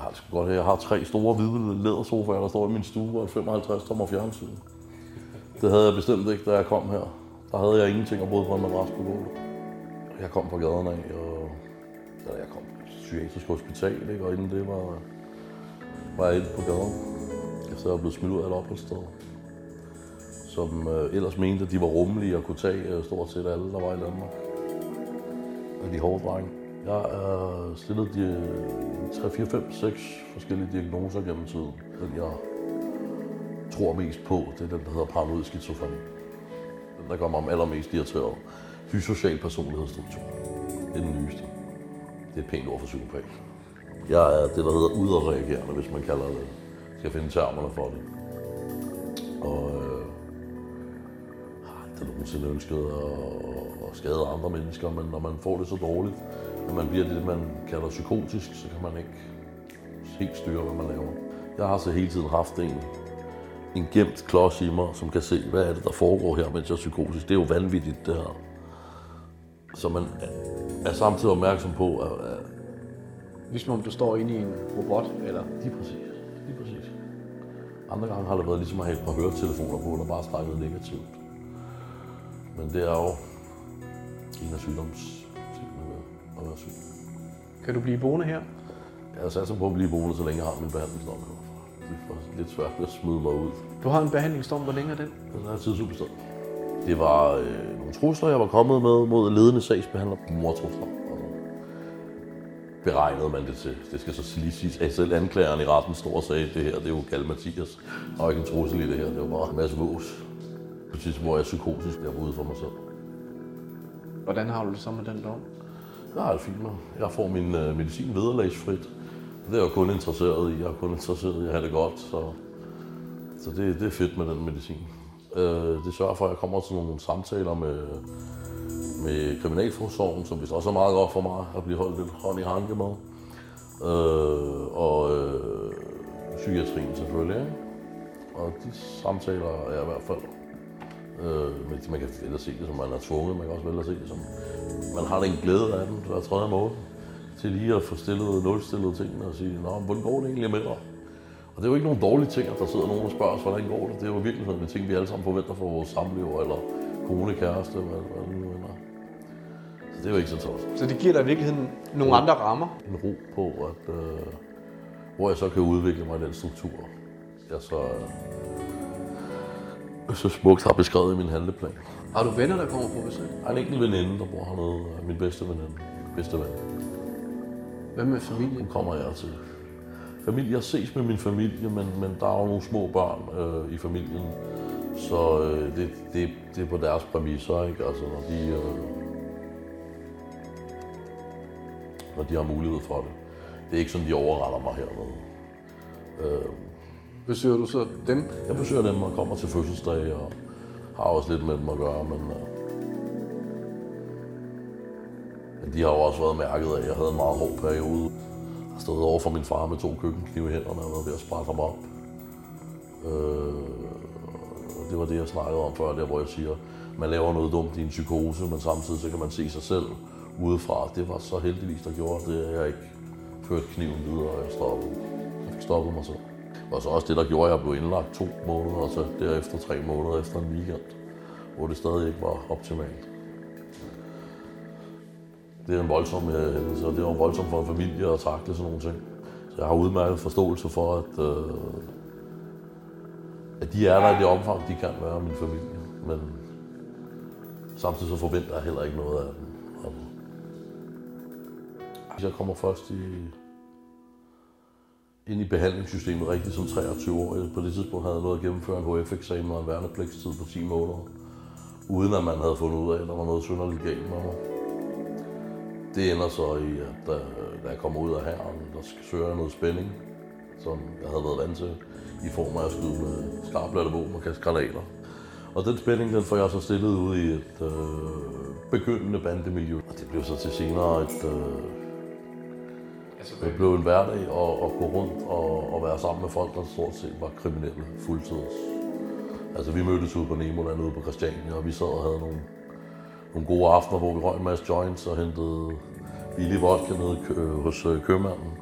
Jeg har det sgu godt her. Jeg har tre store hvide lædersofaer, der står i min stue, og et 55 tommer fjernsyn. Det havde jeg bestemt ikke, da jeg kom her. Der havde jeg ingenting at bruge på en madras på gulvet. Jeg kom fra gaden af, og da jeg kom på psykiatrisk hospital, ikke? og inden det var, var jeg inde på gaden. Efter jeg var blevet smidt ud af et opholdssted. Som øh, ellers mente, at de var rummelige og kunne tage øh, stort set alle, der var i Danmark. Og de hårde drenge. Jeg er stillet de 3, 4, 5, 6 forskellige diagnoser gennem tiden. Den jeg tror mest på, det er den, der hedder paranoid skizofreni. Den, der gør mig allermest irriteret. Dysocial personlighedsstruktur. Det er den nyeste. Det er et pænt ord for psykopat. Jeg er det, der hedder udadreagerende, hvis man kalder det. Skal finde termerne for det. Og øh, har aldrig nogensinde ønsket at, at skade andre mennesker, men når man får det så dårligt, at man bliver det, man kalder psykotisk, så kan man ikke helt styre, hvad man laver. Jeg har så hele tiden haft en, en gemt klods i mig, som kan se, hvad er det, der foregår her, mens jeg er psykotisk. Det er jo vanvittigt, det her. Så man er samtidig opmærksom på, at, at Ligesom om du står inde i en robot, eller... lige præcis, lige præcis. Andre gange har det været ligesom at have et par høretelefoner på, der bare snakkede negativt. Men det er jo en af sygdomstingene ved at være syg. Kan du blive boende her? Jeg satser på at blive boende, så længe jeg har min behandlingsdom. Det er faktisk lidt svært ved at smide mig ud. Du har en behandlingsdom. Hvor længe er den? Den er tidsubestemt. Det var øh, nogle trusler, jeg var kommet med mod ledende sagsbehandler. Mortrusler. Og beregnede man det til. Det skal så lige siges, at selv anklageren i retten stod og sagde, det her det er jo Gal Mathias. Der var ikke en trussel i det her, det var bare en masse vås. På tidspunkt, hvor jeg er psykotisk, jeg var ude for mig selv. Hvordan har du det så med den dom? Jeg har det. Jeg får min øh, medicin vederlagsfrit. Det er jeg kun interesseret i. Jeg er kun interesseret i at have det godt, så, så det, det er fedt med den medicin. Øh, det sørger for, at jeg kommer til nogle samtaler med, med Kriminalforsorgen, som vist også er meget godt for mig at blive holdt lidt hånd i hanke med. Øh, og øh, psykiatrien selvfølgelig. Ikke? Og de samtaler er jeg i hvert fald Øh, men man kan ellers se det, som man er tvunget. Man kan også vælge at se det som, man har en glæde af den hver tredje måned. Til lige at få stillet, nulstillet tingene og sige, Nå, hvordan går det egentlig med dig? Og det er jo ikke nogen dårlige ting, at der sidder nogen og spørger os, hvordan går det? Det er jo virkelig sådan en ting, vi alle sammen forventer for vores samliv, eller kone, kæreste, hvad, hvad det nu end er. Så det er jo ikke så tosset. Så det giver dig i virkeligheden nogle andre rammer. En ro på, at, øh, hvor jeg så kan udvikle mig i den struktur, jeg så, så smukt har beskrevet i min handleplan. Har du venner, der kommer på besøg? Jeg har en enkelt veninde, der bor hernede. er Min bedste veninde. Bedste ven. Hvad med familien? kommer jeg til. Familie, jeg ses med min familie, men, men der er jo nogle små børn øh, i familien. Så øh, det, det, det er på deres præmisser, ikke? Altså, når de, øh, når de har mulighed for det. Det er ikke sådan, de overretter mig hernede. Øh, Besøger du så dem? jeg besøger dem og kommer til fødselsdag og har også lidt med dem at gøre, men, øh, men de har jo også været mærket af, at jeg havde en meget hård periode. Jeg har stået over for min far med to køkkenknive i hænderne og været ved at sprætte ham op. Øh, det var det, jeg snakkede om før, der hvor jeg siger, man laver noget dumt i en psykose, men samtidig så kan man se sig selv udefra. Det var så heldigvis, der gjorde det, at jeg ikke førte kniven videre, og jeg stoppede. Jeg fik stoppet mig selv. Og så også det, der gjorde, at jeg blev indlagt to måneder, og så derefter tre måneder efter en weekend, hvor det stadig ikke var optimalt. Det er en voldsom øh, hændelse, og det var voldsomt for en familie at takle sådan nogle ting. Så jeg har udmærket forståelse for, at, øh, at de er der i det omfang, de kan være min familie. Men samtidig så forventer jeg heller ikke noget af dem. Altså. Og jeg kommer først i, ind i behandlingssystemet rigtigt som 23 år. På det tidspunkt havde jeg nået at gennemføre en HF-eksamen og en værnepligtstid på 10 måneder. Uden at man havde fundet ud af, at der var noget synderligt galt med mig. Det ender så i, at da, da jeg kommer ud af herren, der skal søge jeg noget spænding, som jeg havde været vant til, i form af at skyde med skarplatte våben og kaste granater. Og den spænding, den får jeg så stillet ud i et øh, begyndende bandemiljø. Og det blev så til senere et, øh, det blev en hverdag at, at gå rundt og, og være sammen med folk, der stort set var kriminelle fuldtids. Altså vi mødtes ude på Nemoland ude på Christiania, og vi sad og havde nogle, nogle gode aftener, hvor vi røg en masse joints og hentede billig vodka nede kø, hos øh, købmanden.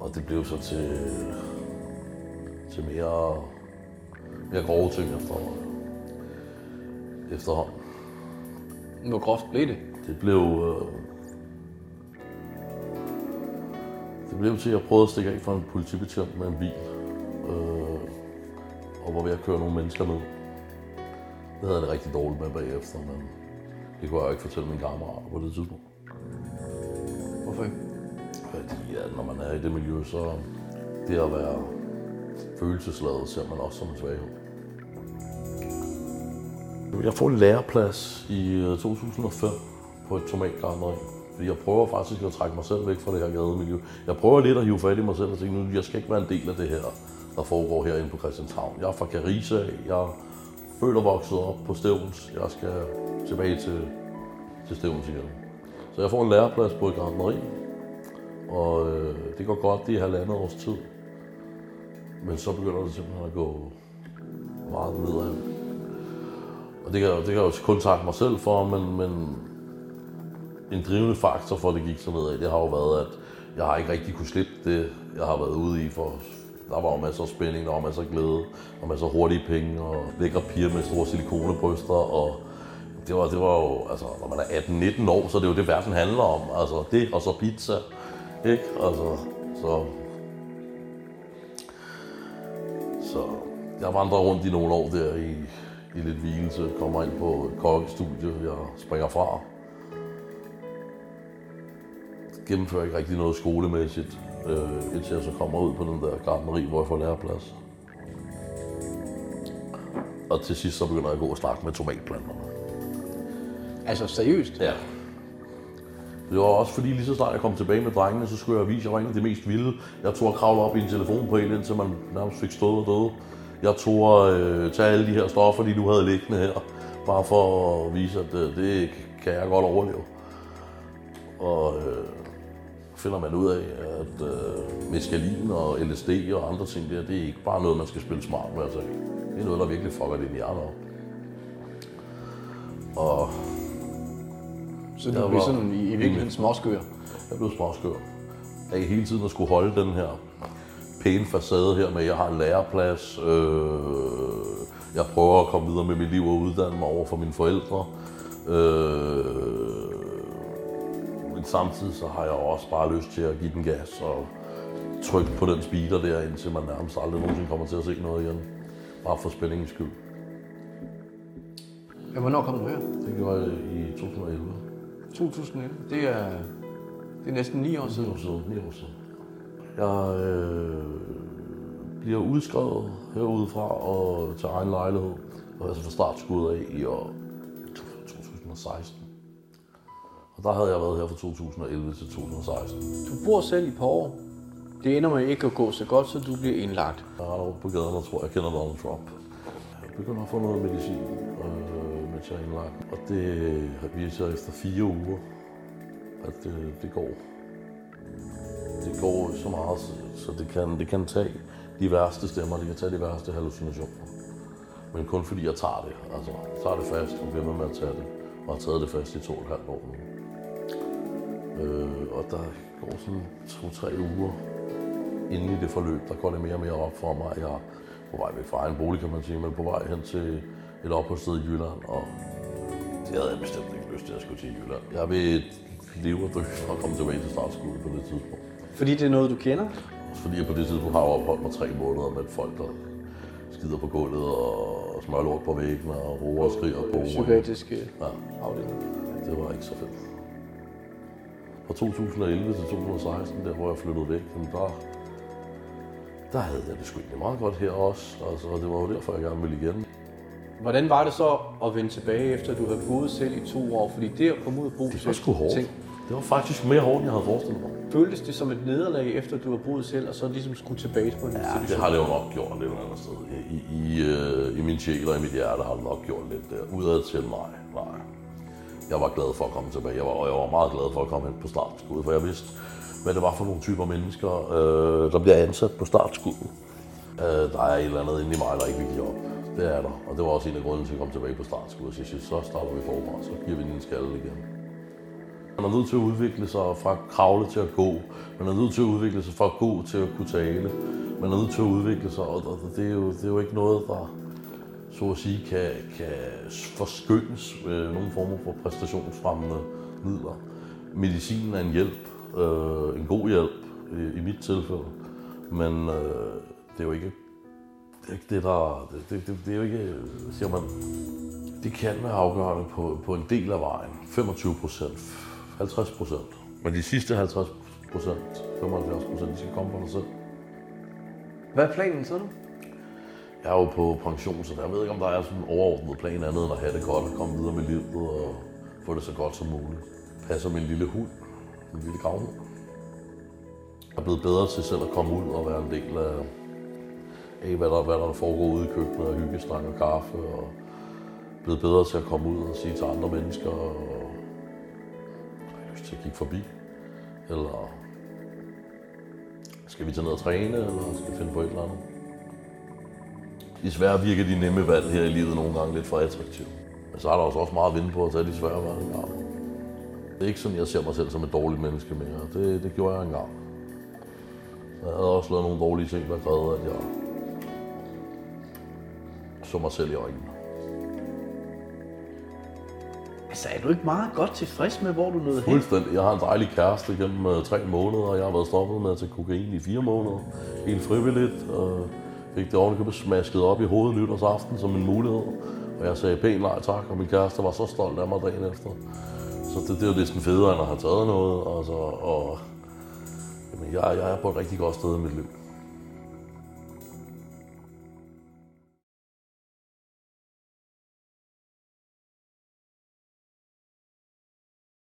Og det blev så til, til mere, mere grove ting efter, efterhånden. Hvor groft blev det? Det blev... Øh, det blev til, at jeg prøvede at stikke af fra en politibetjent med en bil. Øh, og var ved at køre nogle mennesker ned. Det havde jeg det rigtig dårligt med bagefter, men det kunne jeg jo ikke fortælle min kammerat på det tidspunkt. Hvorfor ikke? Fordi ja, når man er i det miljø, så det at være følelsesladet ser man også som en svaghed. Jeg får en læreplads i øh, 2005 på et tomatgarneri. Fordi jeg prøver faktisk at trække mig selv væk fra det her gademiljø. Jeg prøver lidt at hive fat i mig selv og tænke, nu jeg skal ikke være en del af det her, der foregår herinde på Christianshavn. Jeg er fra Carisa, jeg føler født og vokset op på Stævns. Jeg skal tilbage til, til Stævns igen. Så jeg får en læreplads på et gardneri, og øh, det går godt, i halvandet års tid. Men så begynder det simpelthen at gå meget nedad. Og det kan, det kan jeg jo kun takke mig selv for, men, men en drivende faktor for, at det gik så nedad, det har jo været, at jeg har ikke rigtig kunne slippe det, jeg har været ude i. For der var jo masser af spænding, der var masser af glæde, og masser af hurtige penge, og lækre piger med store silikonebryster, og det var, det var jo, altså, når man er 18-19 år, så er det jo det, verden handler om. Altså, det og så pizza, ikke? Altså, så... Så jeg vandrer rundt i nogle år der i, i lidt hvilelse, kommer ind på et kokkestudie, jeg springer fra. Gennemfører ikke rigtig noget skolemæssigt, øh, indtil jeg så kommer ud på den der gartneri, hvor jeg får læreplads. Og til sidst så begynder jeg at gå og snakke med tomatplanterne. Altså seriøst? Ja. Det var også fordi, lige så snart jeg kom tilbage med drengene, så skulle jeg vise, at jeg var egentlig det mest vilde. Jeg tog at kravle op i en telefonpæl, indtil man nærmest fik stået og døde. Jeg tog at øh, tage alle de her stoffer, de nu havde liggende her, bare for at vise, at øh, det kan jeg godt overleve. Og øh, finder man ud af, at øh, meskalin og LSD og andre ting der, det er ikke bare noget, man skal spille smart med tage. Det er noget, der virkelig fucker din hjerne op. Og Så du Jeg blev sådan i, i virkeligheden småskør? Jeg blev småskør. Af hele tiden at skulle holde den her pæne facade her med, at jeg har en læreplads. Øh, jeg prøver at komme videre med mit liv og uddanne mig over for mine forældre. Øh, men samtidig så har jeg også bare lyst til at give den gas og trykke på den speeder der, indtil man nærmest aldrig nogensinde kommer til at se noget igen. Bare for spændingens skyld. Ja, hvornår kom du her? Det gjorde jeg i 2011. 2011. Det er, det er næsten 9 år 9 siden. år siden. 9 år siden. Jeg øh, bliver udskrevet herudefra og til egen lejlighed. Og altså fra startskuddet af i år 2016. Og der havde jeg været her fra 2011 til 2016. Du bor selv i par år. Det ender med ikke at gå så godt, så du bliver indlagt. Jeg er rundt på gaden og tror, jeg kender Donald Trump. Jeg begynder at få noget medicin, øh, mens jeg er indlagt. Og det viser efter fire uger, at det, det går. Det går så meget, så- det kan, det kan tage de værste stemmer, det kan tage de værste hallucinationer. Men kun fordi jeg tager det. Altså, tager det fast og bliver ved med at tage det. Og har taget det fast i to og et halvt år nu. Øh, og der går sådan to-tre uger, inde i det forløb, der går det mere og mere op for mig. Jeg er på vej væk fra egen bolig, kan man sige, men på vej hen til et opholdssted i Jylland, og det havde jeg bestemt ikke lyst til, at jeg skulle til Jylland. Jeg vil leve og dø for at komme tilbage til startskuddet på det tidspunkt. Fordi det er noget, du kender? Også fordi jeg på det tidspunkt har opholdt mig tre måneder med folk, der skider på gulvet og smører lort på væggene og roer og skriger på. Psykiatriske Ja, afdeling. det var ikke så fedt. Fra 2011 til 2016, der hvor jeg flyttede væk, jamen der, der havde jeg det sgu egentlig meget godt her også. Altså, det var jo derfor, jeg gerne ville igen. Hvordan var det så at vende tilbage, efter du havde boet selv i to år? Fordi det at komme ud og bo Det var sgu hårdt. tænk, Det var faktisk mere hårdt, end jeg havde forestillet mig. føltes det som et nederlag, efter du havde boet selv, og så ligesom skulle tilbage på en Ja, institution? det har det jo nok gjort et eller andet sted. I, i, øh, I min sjæl og i mit hjerte har det nok gjort lidt der. Udad til mig, nej. Jeg var glad for at komme tilbage. Jeg var, og jeg var meget glad for at komme ind på startskuddet, for jeg vidste, hvad det var for nogle typer mennesker, øh, der bliver ansat på startskuddet. Øh, der er et eller andet inde i mig, der ikke vil give op. Det er der. Og det var også en af grundene til at komme tilbage på startskuddet. Så jeg synes, så starter vi forfra, så giver vi den en skalle igen. Man er nødt til at udvikle sig fra kravle til at gå. Man er nødt til at udvikle sig fra at gå til at kunne tale. Man er nødt til at udvikle sig, og det er jo, det er jo ikke noget, der så at sige kan, kan forskyndes med nogle former for præstationsfremmende midler. Medicinen er en hjælp, øh, en god hjælp i, i mit tilfælde, men øh, det er jo ikke det, er ikke det der, det, det, det, det er jo ikke, siger man, det kan være afgørende på, på en del af vejen. 25 procent, 50 procent. Men de sidste 50 procent, 75 procent, de skal komme fra dig selv. Hvad er planen så nu? Jeg er jo på pension, så jeg ved ikke, om der er sådan en overordnet plan andet end at have det godt og komme videre med livet og få det så godt som muligt. Passer min lille hund, min lille gravhund. Jeg er blevet bedre til selv at komme ud og være en del af, af hvad, der, hvad der foregår ude i køkkenet og hyggesnak og kaffe. Og blevet bedre til at komme ud og sige til andre mennesker, og har jeg lyst til at kigge forbi? Eller skal vi tage ned og træne, eller skal vi finde på et eller andet? Desværre virker de nemme valg her i livet nogle gange lidt for attraktive. Men så er der også også meget at vinde på at tage de svære valg engang. Det er ikke sådan, jeg ser mig selv som et dårligt menneske mere. Det, det gjorde jeg engang. Jeg havde også lavet nogle dårlige ting, der krævede, at jeg så mig selv i øjnene. Altså, er du ikke meget godt tilfreds med, hvor du nåede hen? Fuldstændig. Jeg har en dejlig kæreste gennem uh, tre måneder, og jeg har været stoppet med at tage kokain i fire måneder. Helt frivilligt. Og fik det ovenikøbet smasket op i hovedet nytårsaften som en mulighed. Og jeg sagde pænt nej tak, og min kæreste var så stolt af mig dagen efter. Så det, det er jo næsten federe, end at have taget noget. Altså, og, jamen, jeg, jeg er på et rigtig godt sted i mit liv.